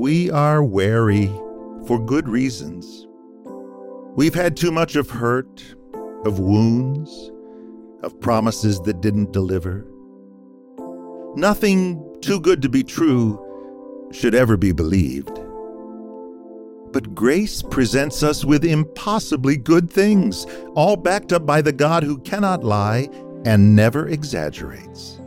we are wary for good reasons. We've had too much of hurt, of wounds, of promises that didn't deliver. Nothing too good to be true should ever be believed. But grace presents us with impossibly good things, all backed up by the God who cannot lie and never exaggerates.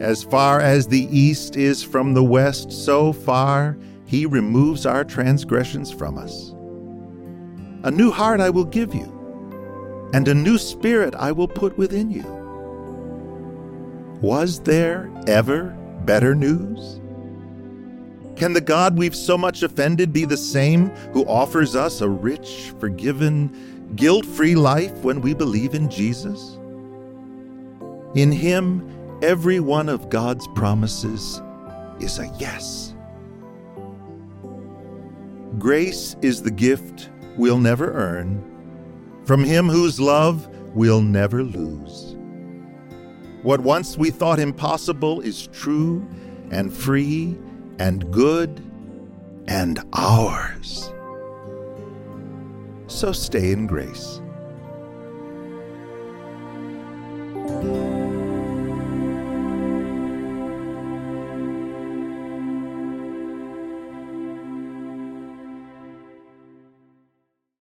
As far as the east is from the west, so far he removes our transgressions from us. A new heart I will give you, and a new spirit I will put within you. Was there ever better news? Can the God we've so much offended be the same who offers us a rich, forgiven, guilt free life when we believe in Jesus? In Him, every one of God's promises is a yes. Grace is the gift we'll never earn, from Him whose love we'll never lose. What once we thought impossible is true and free and good and ours. So stay in grace.